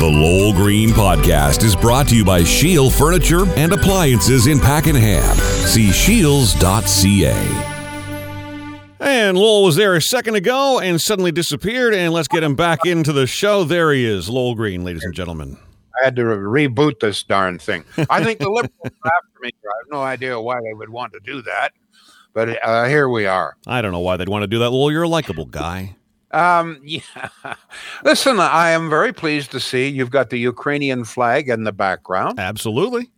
The Lowell Green Podcast is brought to you by Shield Furniture and Appliances in Pakenham. See shields.ca. And Lowell was there a second ago and suddenly disappeared. And let's get him back into the show. There he is, Lowell Green, ladies and gentlemen. I had to re- reboot this darn thing. I think the liberals are after me. I have no idea why they would want to do that, but uh, here we are. I don't know why they'd want to do that. Lowell, you're a likable guy. Um, yeah. Listen, I am very pleased to see you've got the Ukrainian flag in the background. Absolutely.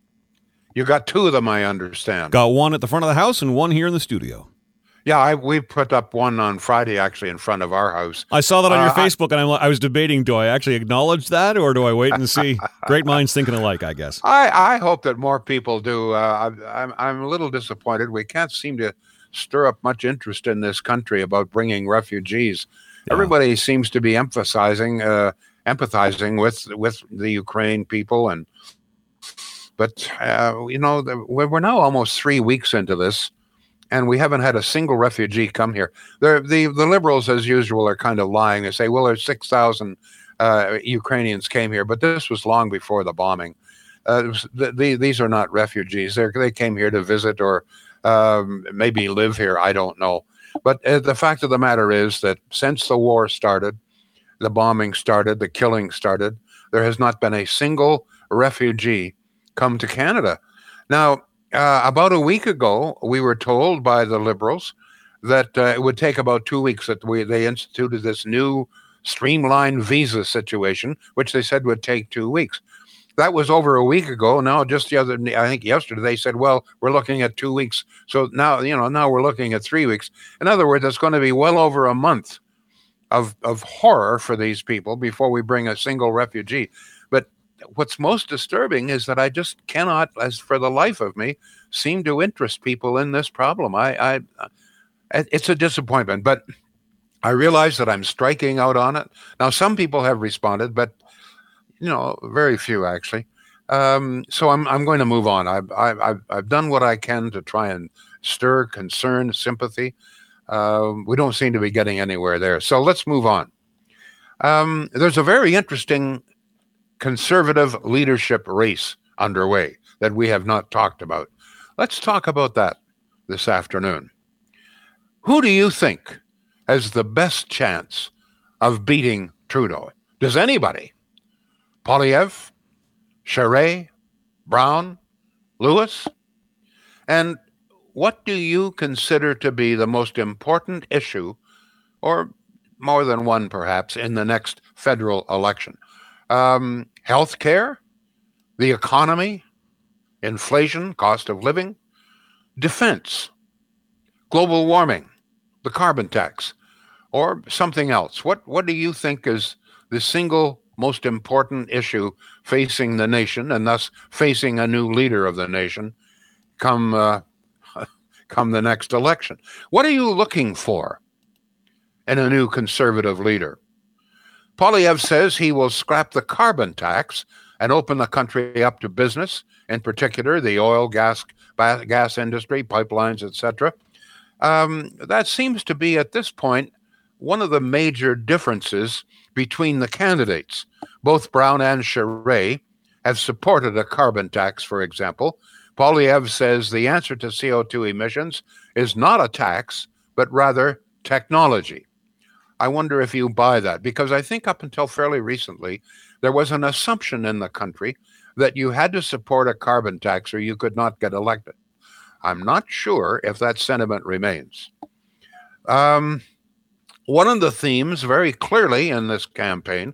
You got two of them, I understand. Got one at the front of the house and one here in the studio. Yeah, I, we put up one on Friday actually in front of our house. I saw that on your Uh, Facebook, and I'm, I was debating: do I actually acknowledge that, or do I wait and see? Great minds thinking alike, I guess. I, I hope that more people do. Uh, I, I'm, I'm a little disappointed. We can't seem to stir up much interest in this country about bringing refugees. Everybody seems to be emphasizing, uh, empathizing with with the Ukraine people, and but uh, you know the, we're now almost three weeks into this, and we haven't had a single refugee come here. The the the liberals, as usual, are kind of lying. They say, well, there's six thousand uh, Ukrainians came here, but this was long before the bombing. Uh, the, the, these are not refugees. They're, they came here to visit or um, maybe live here. I don't know. But uh, the fact of the matter is that since the war started, the bombing started, the killing started, there has not been a single refugee come to Canada. Now, uh, about a week ago, we were told by the Liberals that uh, it would take about two weeks that we they instituted this new streamlined visa situation, which they said would take two weeks. That was over a week ago. Now, just the other, I think yesterday they said, "Well, we're looking at two weeks." So now, you know, now we're looking at three weeks. In other words, it's going to be well over a month of of horror for these people before we bring a single refugee. But what's most disturbing is that I just cannot, as for the life of me, seem to interest people in this problem. I, I it's a disappointment, but I realize that I'm striking out on it. Now, some people have responded, but you know, very few actually. Um, so I'm I'm going to move on. I've, I've I've done what I can to try and stir concern, sympathy. Um, we don't seem to be getting anywhere there. So let's move on. Um, there's a very interesting conservative leadership race underway that we have not talked about. Let's talk about that this afternoon. Who do you think has the best chance of beating Trudeau? Does anybody? Poilievre, Charest, Brown, Lewis? And what do you consider to be the most important issue, or more than one perhaps, in the next federal election? Um, Health care, the economy, inflation, cost of living, defense, global warming, the carbon tax, or something else? What, what do you think is the single most important issue facing the nation and thus facing a new leader of the nation come uh, come the next election. What are you looking for in a new conservative leader? Poilievre says he will scrap the carbon tax and open the country up to business, in particular the oil, gas, gas industry, pipelines, etc. Um, that seems to be at this point one of the major differences between the candidates. Both Brown and Charest have supported a carbon tax, for example. Poilievre says the answer to CO2 emissions is not a tax, but rather technology. I wonder if you buy that because I think up until fairly recently, there was an assumption in the country that you had to support a carbon tax or you could not get elected. I'm not sure if that sentiment remains. Um, one of the themes, very clearly in this campaign,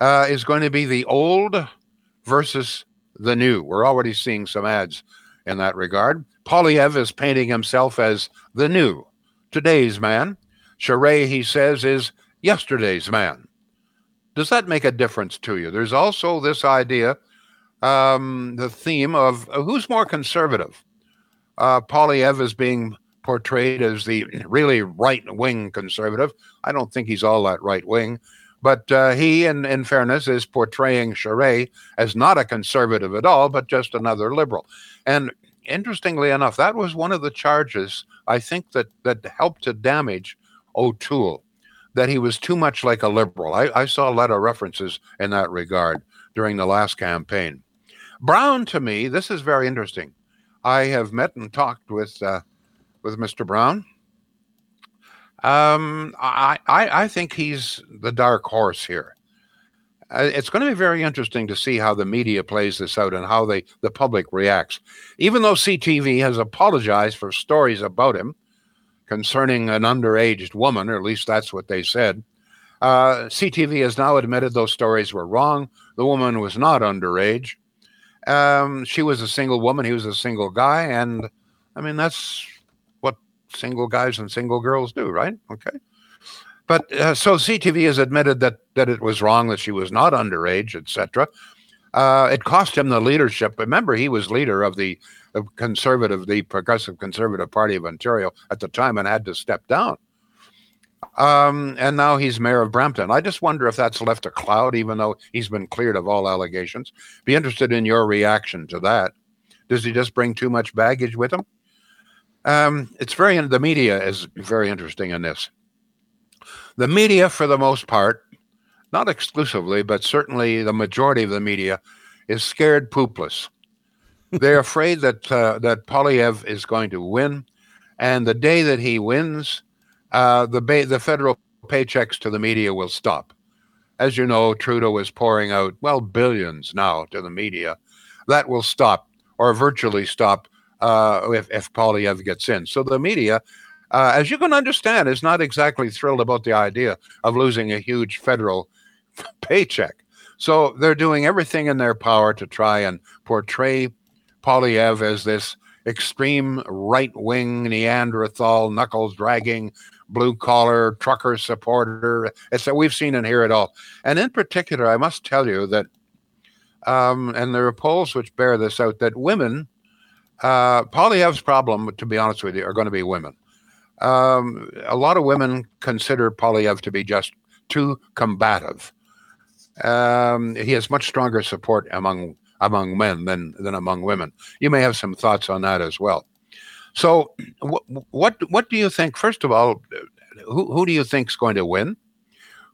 uh, is going to be the old versus the new. We're already seeing some ads in that regard. Poilievre is painting himself as the new, today's man. Charest, he says, is yesterday's man. Does that make a difference to you? There's also this idea, um, the theme of uh, who's more conservative. Uh, Poilievre is being portrayed as the really right wing conservative. I don't think he's all that right wing, but uh, he, in, in fairness, is portraying Charest as not a conservative at all, but just another liberal. And interestingly enough, that was one of the charges I think that that helped to damage O'Toole. that he was too much like a liberal. I, I saw a lot of references in that regard during the last campaign. Brown, to me, this is very interesting. I have met and talked with uh, with Mr. Brown. Um, I, I I think he's the dark horse here. Uh, it's going to be very interesting to see how the media plays this out and how they the public reacts. Even though CTV has apologized for stories about him concerning an underaged woman, or at least that's what they said, uh, CTV has now admitted those stories were wrong. The woman was not underage. Um, she was a single woman. He was a single guy, and I mean that's single guys and single girls do, right? Okay. But uh, so CTV has admitted that that it was wrong that she was not underage, etc. Uh, it cost him the leadership. Remember, he was leader of the, the conservative, the Progressive Conservative Party of Ontario at the time, and had to step down. Um, and now he's mayor of Brampton. I just wonder if that's left a cloud, even though he's been cleared of all allegations. Be interested in your reaction to that. Does he just bring too much baggage with him? Um, it's very the media is very interesting in this. The media, for the most part, not exclusively, but certainly the majority of the media, is scared poopless. They're afraid that uh, that Poilievre is going to win, and the day that he wins, uh, the ba- the federal paychecks to the media will stop. As you know, Trudeau is pouring out well billions now to the media. That will stop or virtually stop uh, if if Poilievre gets in. So the media uh, as you can understand, is not exactly thrilled about the idea of losing a huge federal paycheck. So they're doing everything in their power to try and portray Poilievre as this extreme right wing Neanderthal, knuckles dragging, blue collar trucker supporter. It's that we've seen and hear it all. And in particular, I must tell you that, um, and there are polls which bear this out, that women, uh, Poilievre's problem, to be honest with you, are going to be women. Um, a lot of women consider Poilievre to be just too combative. Um, he has much stronger support among among men than than among women. You may have some thoughts on that as well. So, what what what do you think? First of all, who who do you think is going to win?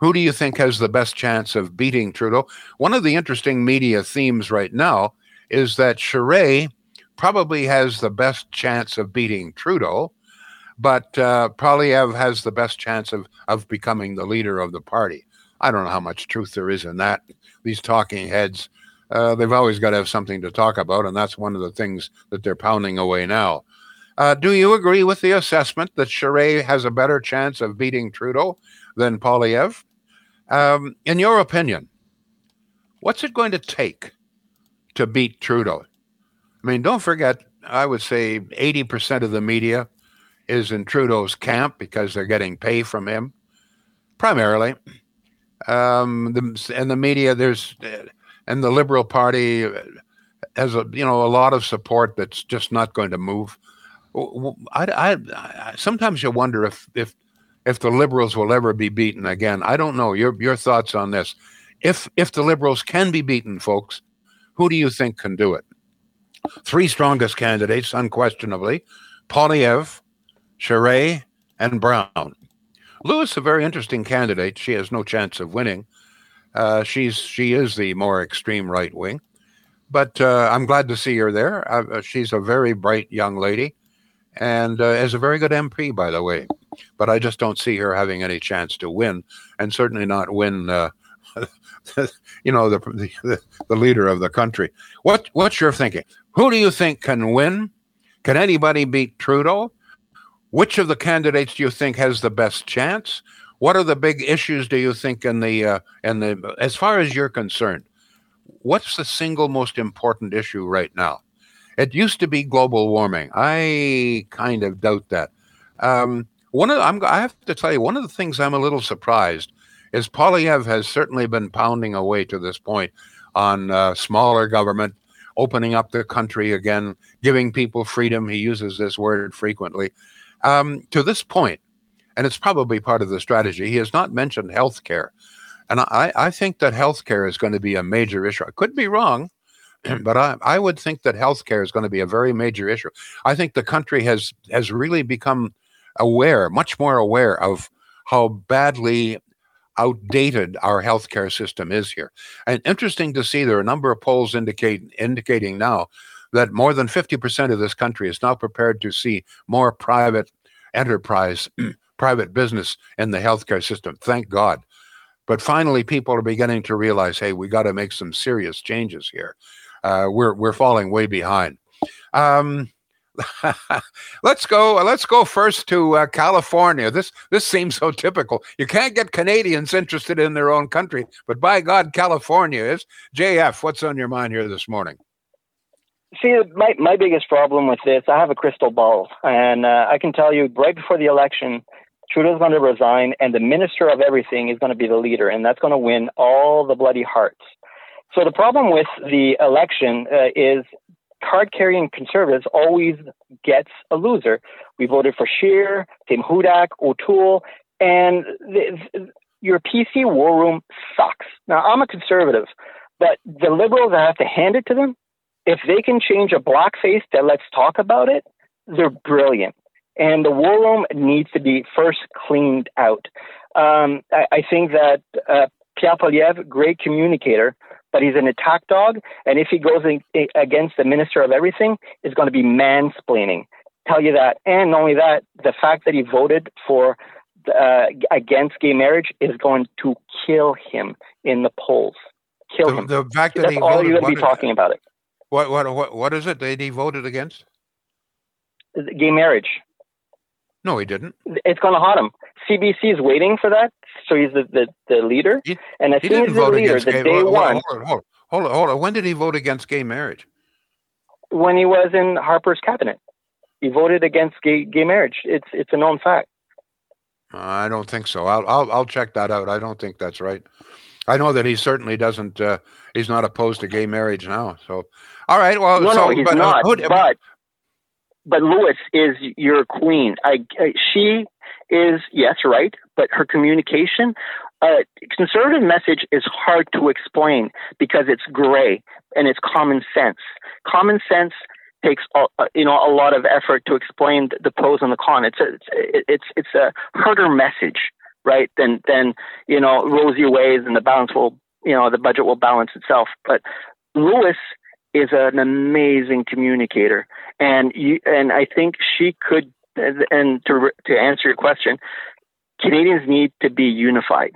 Who do you think has the best chance of beating Trudeau? One of the interesting media themes right now is that Charest probably has the best chance of beating Trudeau but uh, Poilievre has the best chance of, of becoming the leader of the party. I don't know how much truth there is in that. These talking heads, uh, they've always got to have something to talk about, and that's one of the things that they're pounding away now. Uh, do you agree with the assessment that Charest has a better chance of beating Trudeau than Poilievre? Um, in your opinion, what's it going to take to beat Trudeau? I mean, don't forget, I would say 80% of the media is in Trudeau's camp because they're getting pay from him, primarily. Um, the, and the media, there's, and the Liberal Party has a you know a lot of support that's just not going to move. I, I, I sometimes you wonder if if if the Liberals will ever be beaten again. I don't know. Your your thoughts on this? If if the Liberals can be beaten, folks, who do you think can do it? Three strongest candidates, unquestionably: Poilievre, Charest, and Brown. Lewis, a very interesting candidate. She has no chance of winning. Uh, she's she is the more extreme right wing, but uh, I'm glad to see her there. Uh, she's a very bright young lady, and uh, is a very good MP, by the way. But I just don't see her having any chance to win, and certainly not win. You know the, the the leader of the country. What what's your thinking? Who do you think can win? Can anybody beat Trudeau? Which of the candidates do you think has the best chance? What are the big issues do you think in the uh, in the as far as you're concerned? What's the single most important issue right now? It used to be global warming. I kind of doubt that. Um, one of I'm, I have to tell you one of the things I'm a little surprised is Poilievre has certainly been pounding away to this point on uh, smaller government, opening up the country again, giving people freedom. He uses this word frequently. Um, to this point, and it's probably part of the strategy, he has not mentioned health care. And I, I think that health care is going to be a major issue. I could be wrong, but I, I would think that health care is going to be a very major issue. I think the country has has really become aware, much more aware of how badly outdated our healthcare system is here. And interesting to see there are a number of polls indicate indicating now that more than 50% of this country is now prepared to see more private enterprise, private business in the healthcare system. Thank God. But finally, people are beginning to realize, hey, we got to make some serious changes here. Uh, we're we're falling way behind. Um, let's go. Let's go first to uh, California. This this seems so typical. You can't get Canadians interested in their own country, but by God, California is. JF, what's on your mind here this morning? See, my my biggest problem with this, I have a crystal ball, and uh, I can tell you right before the election, Trudeau's going to resign, and the minister of everything is going to be the leader, and that's going to win all the bloody hearts. So the problem with the election uh, is card carrying conservatives always gets a loser. We voted for Scheer, Tim Hudak, O'Toole, and your PC war room sucks. Now, I'm a conservative, but the liberals, I have to hand it to them. If they can change a blackface to let's talk about it, they're brilliant. And the war room needs to be first cleaned out. Um, I, I, think that uh, Pierre Poilievre, great communicator, but he's an attack dog. And if he goes in, against the minister of everything, it's going to be mansplaining. Tell you that. And not only that, the fact that he voted for uh, against gay marriage is going to kill him in the polls. Kill the, him. The fact that That's he all voted, you're going to be talking about it. What, what what what is it that he voted against? Gay marriage. No, he didn't. It's going to haunt him. CBC is waiting for that, so he's the, the, the leader. He, and as he soon as the leader, the gay. day hold, one, hold, on, hold, on, hold on, hold on. When did he vote against gay marriage? when he was in Harper's cabinet, he voted against gay gay marriage. It's it's a known fact. I don't think so. I'll I'll I'll check that out. I don't think that's right. I know that he certainly doesn't. Uh, he's not opposed to gay marriage now. So, all right. Well, no, so, no, he's but, uh, not. who- but but Lewis is your queen. I, I she is yes right, but her communication, uh, conservative message is hard to explain because it's gray and it's common sense. Common sense takes you know a lot of effort to explain the pros and the cons. It's a, it's it's it's a harder message, right? Than than you know rosy ways and the balance will you know the budget will balance itself. But Lewis is an amazing communicator, and you and I think she could. And to to answer your question, Canadians need to be unified.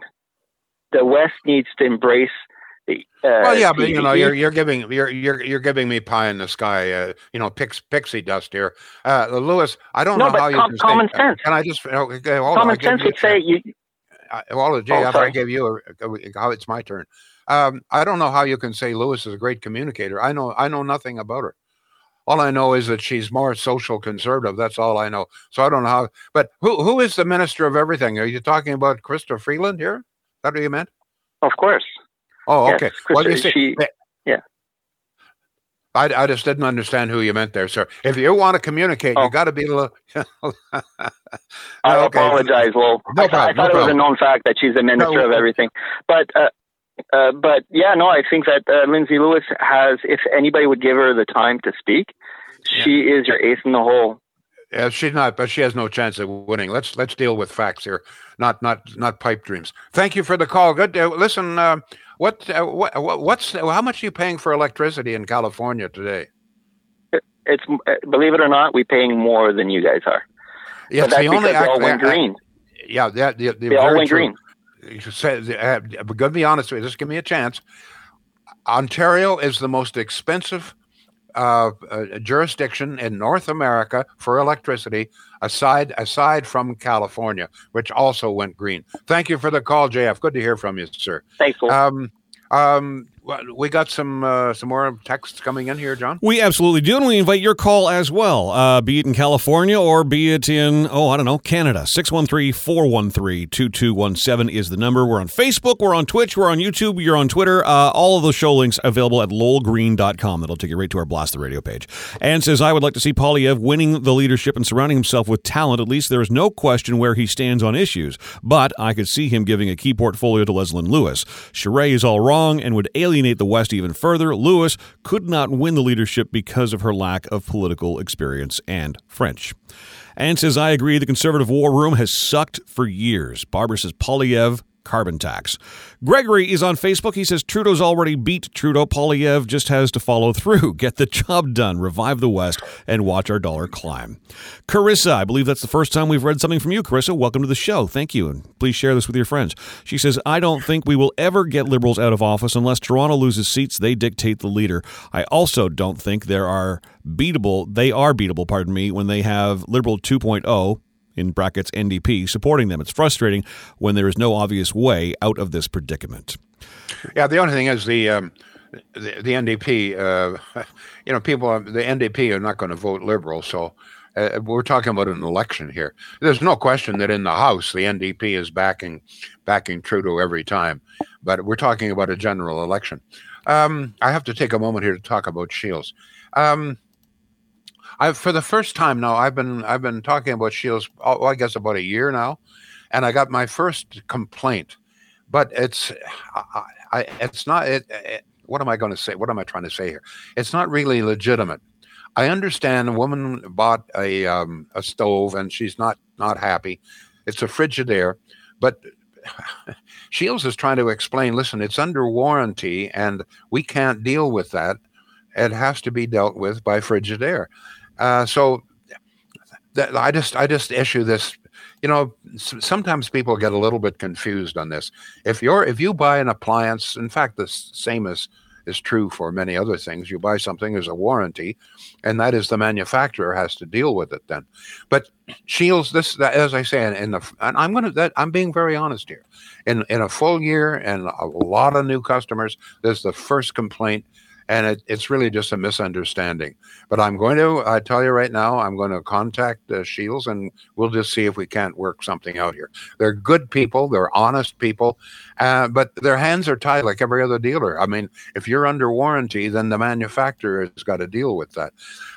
The West needs to embrace the. Uh, Well, yeah, but you know, you're you're giving you're you're you're giving me pie in the sky. Uh, you know, pix, pixie dust here, uh, Lewis. I don't No, know how you com- can common say, sense. Can I just oh, okay, hold on, common give sense would say you. I, well, JF, I gave you a, it's my turn. Um, I don't know how you can say Lewis is a great communicator. I know I know nothing about her. All I know is that she's more social conservative. That's all I know. So I don't know how. But who who is the minister of everything? Are you talking about Chrystia Freeland here? Is that what you meant? Of course. Oh, Yes, okay. well, you see, she- yeah. I, I just didn't understand who you meant there, sir. If you want to communicate, Oh. you got to be a little. I okay. apologize, Lowell. No I, thought- I problem, no thought it was a known fact that she's the minister No, of everything. But uh, uh, but yeah, no, I think that uh, Lindsay Lewis has, if anybody would give her the time to speak, she is your ace in the hole. Yeah, she's not, but she has no chance of winning. Let's let's deal with facts here, not not not pipe dreams. Thank you for the call. Good. Uh, listen, uh, what, uh, what what what's how much are you paying for electricity in California today? It's uh, believe it or not, we're paying more than you guys are. That's because they all went green. yeah, that the, the They all went true. green. You should say, uh, but to be honest with you, just give me a chance. Ontario is the most expensive uh, uh, jurisdiction in North America for electricity, aside aside from California, which also went green. Thank you for the call, JF. Good to hear from you, sir. Thanks. Um, um, we got some uh, some more texts coming in here, John. We absolutely do, and we invite your call as well, uh, be it in California or be it in, oh, I don't know, Canada. 613 413 2217 is the number. We're on Facebook, we're on Twitch, we're on YouTube, you're on Twitter. Uh, all of those show links available at lowellgreen.com. That'll take you right to our Blast the Radio page. And says, I would like to see Poilievre winning the leadership and surrounding himself with talent. At least there is no question where he stands on issues, but I could see him giving a key portfolio to Leslyn Lewis. Charest is all wrong and would alienate the West even further. Lewis could not win the leadership because of her lack of political experience and French. And says, I agree, the conservative war room has sucked for years. Barbara says, Poilievre carbon tax. Gregory is on Facebook. He says Trudeau's already beat Trudeau. Poilievre just has to follow through, get the job done, revive the West, and watch our dollar climb. Carissa, I believe that's the first time we've read something from you. Carissa, welcome to the show. Thank you, and please share this with your friends. She says, I don't think we will ever get Liberals out of office unless Toronto loses seats. They dictate the leader. I also don't think there are beatable, they are beatable, pardon me, when they have Liberal 2.0 in brackets NDP supporting them. It's frustrating when there is no obvious way out of this predicament. Yeah, the only thing is the um, the, the, NDP. Uh, you know, people the NDP are not going to vote Liberal, so. Uh, we're talking about an election here. There's no question that in the House, the NDP is backing backing Trudeau every time, but we're talking about a general election. Um, I have to take a moment here to talk about Shields. Um, I for the first time now I've been I've been talking about Shields oh, I guess about a year now, and I got my first complaint, but it's I, I it's not it, it, what am I going to say? What am I trying to say here? It's not really legitimate. I understand a woman bought a um, a stove and she's not not happy. It's a Frigidaire, but Shields is trying to explain. Listen, it's under warranty, and we can't deal with that. It has to be dealt with by Frigidaire. Uh, so that, I just I just issue this. You know, sometimes people get a little bit confused on this. If you're if you buy an appliance, in fact, the same is is true for many other things. You buy something as a warranty, and that is the manufacturer has to deal with it then. But Shields, this as I say, in the and I'm gonna that I'm being very honest here. In in a full year and a lot of new customers, this is the first complaint and it, it's really just a misunderstanding. But I'm going to I tell you right now, I'm going to contact uh, Shields, and we'll just see if we can't work something out here. They're good people, they're honest people, uh, but their hands are tied like every other dealer. I mean, if you're under warranty, then the manufacturer has got to deal with that.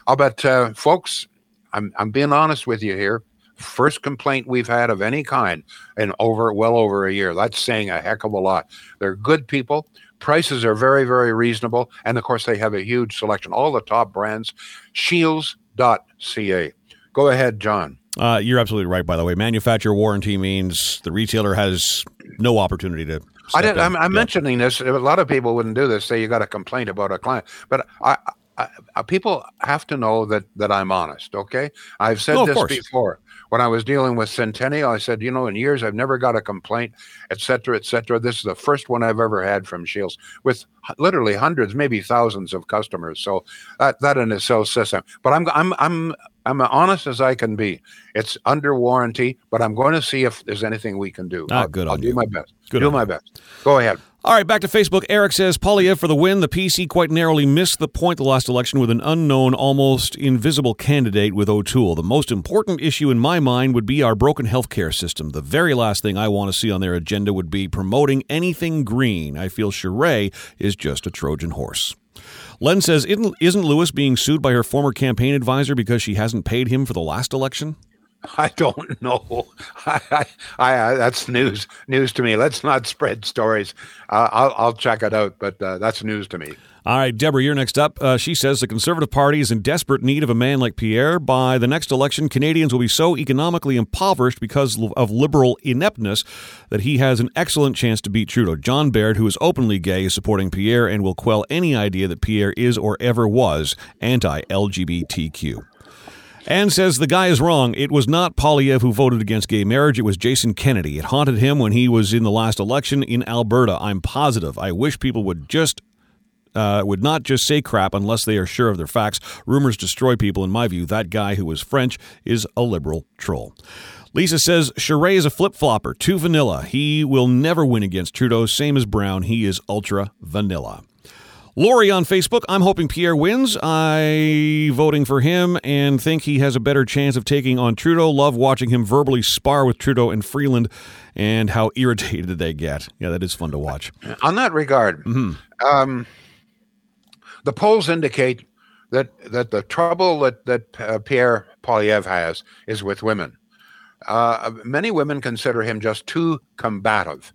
I'll bet, uh, folks. I'm I'm being honest with you here first complaint we've had of any kind in over well over a year. That's saying a heck of a lot. They're good people. Prices are very, very reasonable. And of course, they have a huge selection, all the top brands. Shields.ca. Go ahead, John. Uh, you're absolutely right, by the way. Manufacturer warranty means the retailer has no opportunity to. I did, I'm, I'm mentioning this. A lot of people wouldn't do this. Say you got a complaint about a client, but I, I, I, people have to know that that I'm honest. Okay, I've said no, this course. before when I was dealing with Centennial, I said, you know, in years I've never got a complaint, et cetera, et cetera. This is the first one I've ever had from Shields with literally hundreds, maybe thousands of customers. So that that in itself says something. But I'm I'm I'm I'm honest as I can be. It's under warranty, but I'm going to see if there's anything we can do. Ah, I'll, good I'll do you. my best. Good do my you. best. Go ahead. All right, back to Facebook. Eric says Poilievre for the win. The PC quite narrowly missed the point the last election with an unknown, almost invisible candidate with O'Toole. The most important issue in my mind would be our broken healthcare system. The very last thing I want to see on their agenda would be promoting anything green. I feel Charest is just a Trojan horse. Len says, isn't, isn't Lewis being sued by her former campaign advisor because she hasn't paid him for the last election? I don't know. I, I, I, that's news news to me. Let's not spread stories. Uh, I'll, I'll check it out, but uh, that's news to me. All right, Deborah, you're next up. Uh, she says the Conservative Party is in desperate need of a man like Pierre. By the next election, Canadians will be so economically impoverished because of liberal ineptness that he has an excellent chance to beat Trudeau. John Baird, who is openly gay, is supporting Pierre and will quell any idea that Pierre is or ever was anti LGBTQ. And says the guy is wrong. It was not Poilievre who voted against gay marriage. It was Jason Kennedy. It haunted him when he was in the last election in Alberta. I'm positive. I wish people would just uh, would not just say crap unless they are sure of their facts. Rumors destroy people. In my view, that guy who was French is a liberal troll. Lisa says Charest is a flip flopper, too vanilla. He will never win against Trudeau. Same as Brown. He is ultra vanilla. Lori on Facebook, I'm hoping Pierre wins. I voting for him and think he has a better chance of taking on Trudeau. Love watching him verbally spar with Trudeau and Freeland and how irritated they get. Yeah, that is fun to watch. On that regard, um, the polls indicate that that the trouble that that uh, Pierre Poilievre has is with women. Uh, many women consider him just too combative.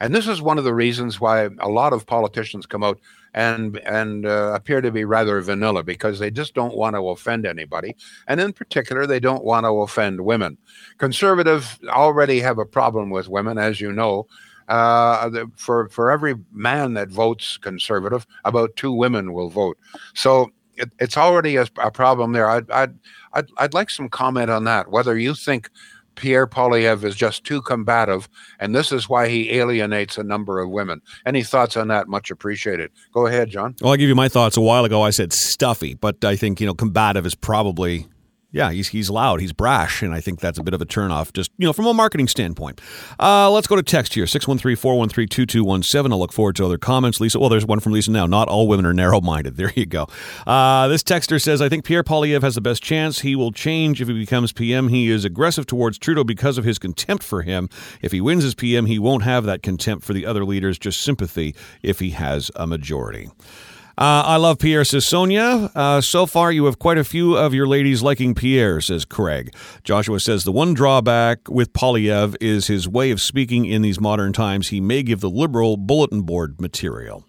And this is one of the reasons why a lot of politicians come out and and uh, appear to be rather vanilla because they just don't want to offend anybody, and in particular, they don't want to offend women. Conservatives already have a problem with women, as you know. Uh, for for every man that votes conservative, about two women will vote. So it, it's already a, a, problem there. I'd, I'd I'd I'd like some comment on that. Whether you think Pierre Poilievre is just too combative, and this is why he alienates a number of women. Any thoughts on that? Much appreciated. Go ahead, John. Well, I'll give you my thoughts. A while ago, I said stuffy, but I think you know combative is probably yeah, he's he's loud, he's brash, and I think that's a bit of a turnoff, just you know, from a marketing standpoint. Uh, let's go to text here 613-413-2217. I'll look forward to other comments. Lisa, well, there's one from Lisa now. Not all women are narrow-minded. There you go. Uh, this texter says, I think Pierre Poilievre has the best chance. He will change if he becomes PM. He is aggressive towards Trudeau because of his contempt for him. If he wins as PM, he won't have that contempt for the other leaders, just sympathy if he has a majority. Uh, I love Pierre, says Sonia. Uh, so far, you have quite a few of your ladies liking Pierre, says Craig. Joshua says the one drawback with Poilievre is his way of speaking in these modern times. He may give the liberal bulletin board material.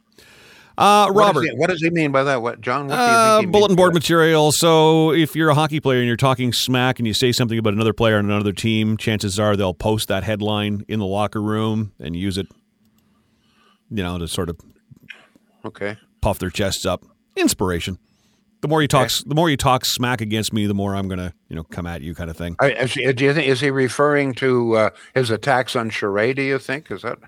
Uh, Robert, what does, he, what does, he, mean by that? What John? What do you uh, bulletin board material. So if you're a hockey player and you're talking smack and you say something about another player on another team, chances are they'll post that headline in the locker room and use it, you know, to sort of okay puff their chests up. Inspiration. The more you talk, okay. the more you talk smack against me, the more I'm gonna, you know, come at you, kind of thing. I, do you think is he referring to uh, his attacks on Charest? Do you think is that?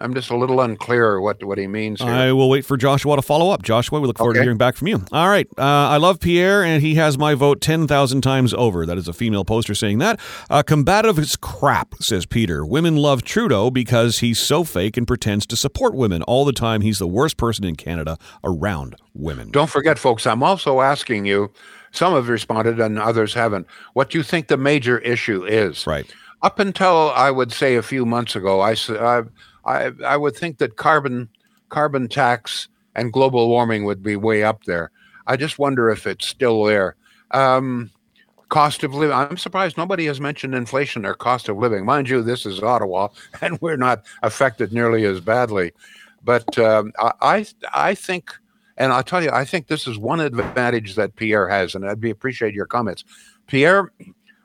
I'm just a little unclear what what he means here. I will wait for Joshua to follow up. Joshua, we look forward okay. to hearing back from you. All right. Uh, I love Pierre, and he has my vote 10,000 times over. That is a female poster saying that. Uh, combative is crap, says Peter. Women love Trudeau because he's so fake and pretends to support women all the time. He's the worst person in Canada around women. Don't forget, folks, I'm also asking you, some have responded and others haven't, what do you think the major issue is. Right. Up until I would say a few months ago, I, I I I would think that carbon carbon tax and global warming would be way up there. I just wonder if it's still there. Um, cost of living. I'm surprised nobody has mentioned inflation or cost of living. Mind you, this is Ottawa, and we're not affected nearly as badly. But um, I I think, and I'll tell you, I think this is one advantage that Pierre has, and I'd be appreciate your comments. Pierre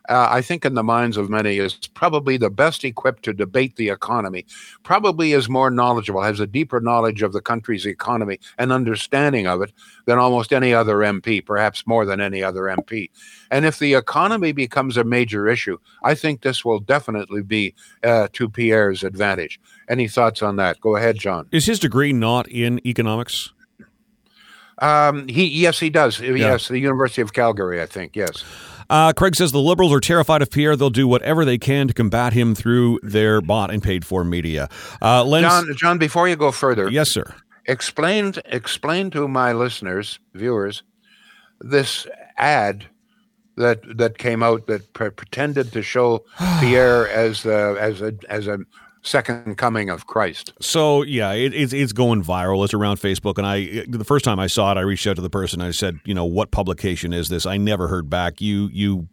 uh, I think in the minds of many, is probably the best equipped to debate the economy, probably is more knowledgeable, has a deeper knowledge of the country's economy and understanding of it than almost any other MP, perhaps more than any other MP. And if the economy becomes a major issue, I think this will definitely be uh, to Pierre's advantage. Any thoughts on that? Go ahead, John. Is his degree not in economics? Um, he yes, he does. Yeah. Yes, the University of Calgary, I think. Yes. Uh, Craig says the Liberals are terrified of Pierre. They'll do whatever they can to combat him through their bought and paid for media. Uh, John, John, before you go further, yes, sir. Explain, explain to my listeners, viewers, this ad that that came out that pre- pretended to show Pierre as uh, as a as a second coming of Christ. So yeah, it, it's it's going viral. It's around Facebook, and I the first time I saw it, I reached out to the person. I said, you know, what publication is this? I never heard back. You you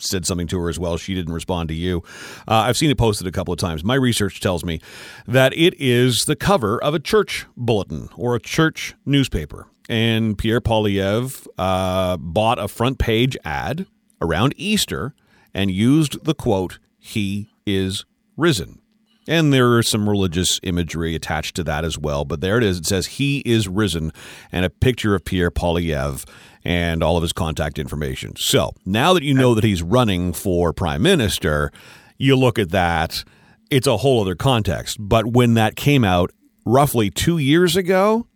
said something to her as well. She didn't respond to you. Uh, I've seen it posted a couple of times. My research tells me that it is the cover of a church bulletin or a church newspaper. And Pierre Poilievre uh, bought a front page ad around Easter and used the quote, "He is risen." And there is some religious imagery attached to that as well. But there it is. It says, He is risen, and a picture of Pierre Poilievre and all of his contact information. So now that you know that he's running for prime minister, you look at that, it's a whole other context. But when that came out roughly two years ago,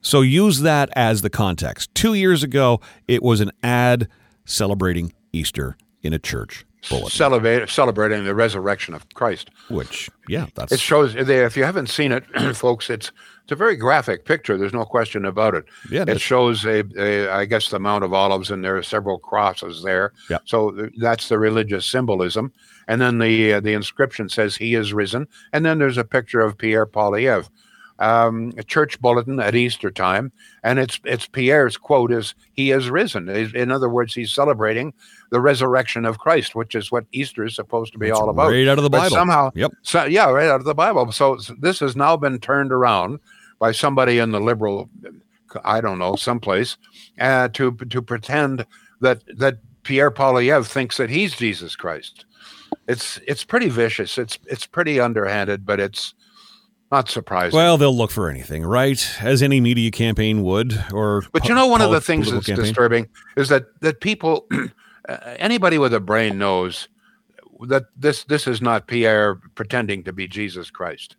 so use that as the context. Two years ago, it was an ad celebrating Easter in a church celebrate, celebrating the resurrection of Christ. Which, yeah, that's it shows. If you haven't seen it, folks, it's it's a very graphic picture. There's no question about it. Yeah, it shows a, a, I guess, the Mount of Olives, and there are several crosses there. Yeah. So that's the religious symbolism. And then the uh, the inscription says, "He is risen." And then there's a picture of Pierre Poilievre. Um, a church bulletin at Easter time, and it's it's Pierre's quote is "He is risen." In other words, he's celebrating the resurrection of Christ, which is what Easter is supposed to be That's all about. Right out of the But Bible. somehow, Yep. so yeah, right out of the Bible. So s- this has now been turned around by somebody in the liberal, I don't know, someplace, uh, to to pretend that that Pierre Poilievre thinks that he's Jesus Christ. It's it's pretty vicious. It's it's pretty underhanded, but it's not surprising. Well, they'll look for anything, right? As any media campaign would, or But you know, one of the things that's campaign. disturbing is that that people, uh, anybody with a brain knows that this this is not Pierre pretending to be Jesus Christ,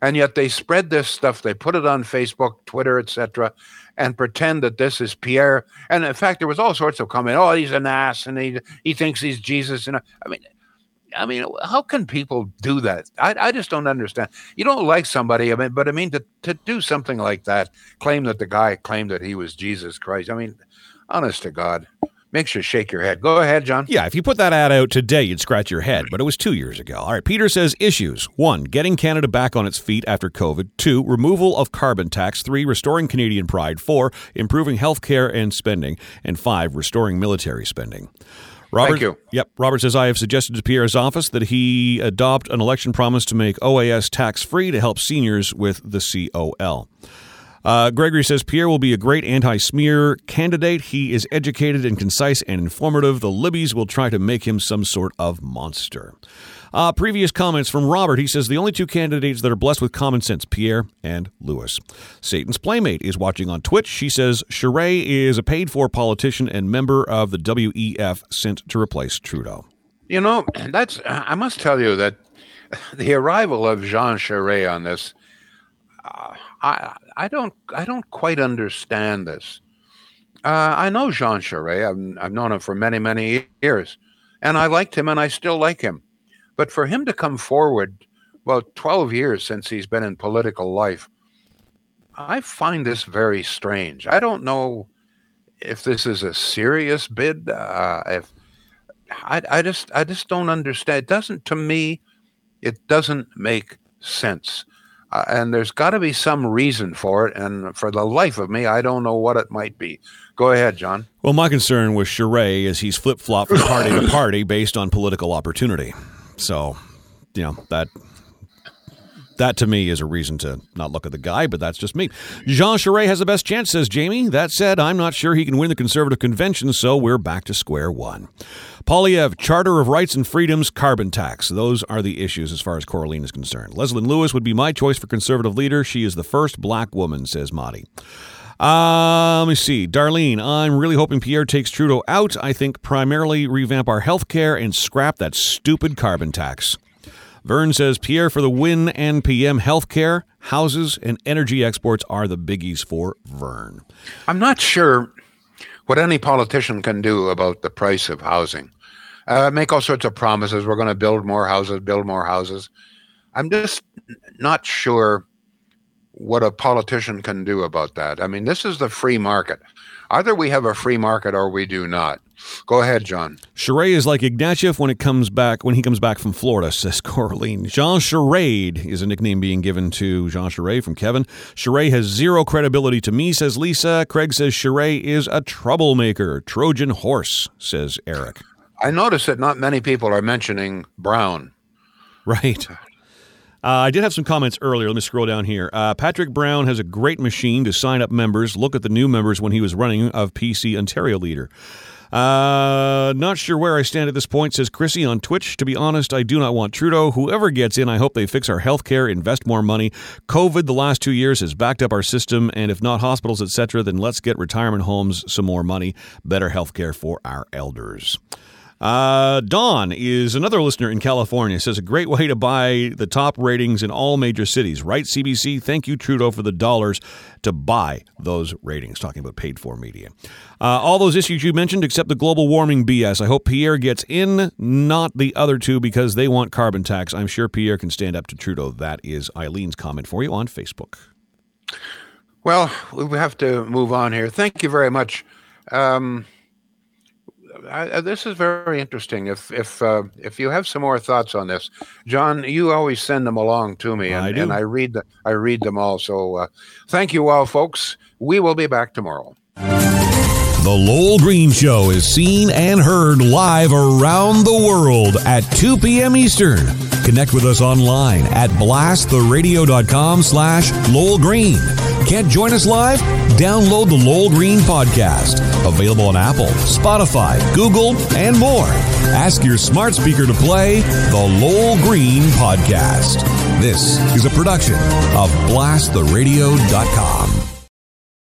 and yet they spread this stuff. They put it on Facebook, Twitter, etc., and pretend that this is Pierre. And in fact, there was all sorts of comment. Oh, he's an ass, and he he thinks he's Jesus. And I mean. I mean, how can people do that? I, I just don't understand. You don't like somebody, I mean, but I mean to, to do something like that, claim that the guy claimed that he was Jesus Christ. I mean, honest to God, makes you shake your head. Go ahead, John. Yeah, if you put that ad out today, you'd scratch your head, but it was two years ago. All right, Peter says issues. One, getting Canada back on its feet after COVID. Two, removal of carbon tax. Three, restoring Canadian pride. Four, improving health care and spending. And five, restoring military spending. Robert, Thank you. Yep. Robert says I have suggested to Pierre's office that he adopt an election promise to make OAS tax free to help seniors with the COL. Uh, Gregory says Pierre will be a great anti smear candidate. He is educated and concise and informative. The Libbies will try to make him some sort of monster. Uh, previous comments from Robert. He says the only two candidates that are blessed with common sense, Pierre and Lewis. Satan's Playmate is watching on Twitch. She says Charest is a paid for politician and member of the WEF sent to replace Trudeau. You know, that's, I must tell you that the arrival of Jean Charest on this, uh, I, I don't, I don't quite understand this. Uh, I know Jean Charest. I've, I've known him for many, many years, and I liked him, and I still like him. But for him to come forward, well, 12 years since he's been in political life, I find this very strange. I don't know if this is a serious bid. Uh, if I, I just, I just don't understand. It doesn't, to me, it doesn't make sense. Uh, and there's got to be some reason for it. And for the life of me, I don't know what it might be. Go ahead, John. Well, my concern with Charest is he's flip flopped from party to party based on political opportunity. So, you know, that that to me is a reason to not look at the guy, but that's just me. Jean Charest has the best chance, says Jamie. That said, I'm not sure he can win the Conservative convention, so we're back to square one. Poilievre, Charter of Rights and Freedoms, carbon tax. Those are the issues as far as Coraline is concerned. Leslyn Lewis would be my choice for Conservative leader. She is the first black woman, says Madi. Uh, let me see. Darlene, I'm really hoping Pierre takes Trudeau out. I think primarily revamp our health care and scrap that stupid carbon tax. Vern says Pierre for the win and NPM healthcare, houses, and energy exports are the biggies for Vern. I'm not sure what any politician can do about the price of housing. Uh, make all sorts of promises. We're going to build more houses, build more houses. I'm just not sure what a politician can do about that. I mean, this is the free market. Either we have a free market or we do not. Go ahead, John. Charade is like Ignatieff when it comes back when he comes back from Florida, says Coraline. Jean Charade is a nickname being given to Jean Charest from Kevin. Charade has zero credibility to me, says Lisa. Craig says Charade is a troublemaker. Trojan horse, says Eric. I notice that not many people are mentioning Brown. Right. Uh, I did have some comments earlier. Let me scroll down here. Uh, Patrick Brown has a great machine to sign up members. Look at the new members when he was running of PC Ontario leader. Uh, not sure where I stand at this point, says Chrissy on Twitch. To be honest, I do not want Trudeau. Whoever gets in, I hope they fix our health care, invest more money. COVID the last two years has backed up our system, and if not hospitals, etc., then let's get retirement homes some more money, better health care for our elders. Uh, Dawn is another listener in California. Says a great way to buy the top ratings in all major cities. Right, CBC? Thank you, Trudeau, for the dollars to buy those ratings. Talking about paid for media. Uh, all those issues you mentioned, except the global warming BS. I hope Pierre gets in, not the other two, because they want carbon tax. I'm sure Pierre can stand up to Trudeau. That is Eileen's comment for you on Facebook. Well, we have to move on here. Thank you very much. Um, I, this is very interesting. If if uh, if you have some more thoughts on this, John, you always send them along to me, and I, and I read the, I read them all. So uh, thank you all, folks. We will be back tomorrow. The Lowell Green Show is seen and heard live around the world at 2 p.m. Eastern. Connect with us online at blasttheradio.com slash Lowell Green. Can't join us live? Download the Lowell Green Podcast. Available on Apple, Spotify, Google, and more. Ask your smart speaker to play the Lowell Green Podcast. This is a production of blasttheradio.com.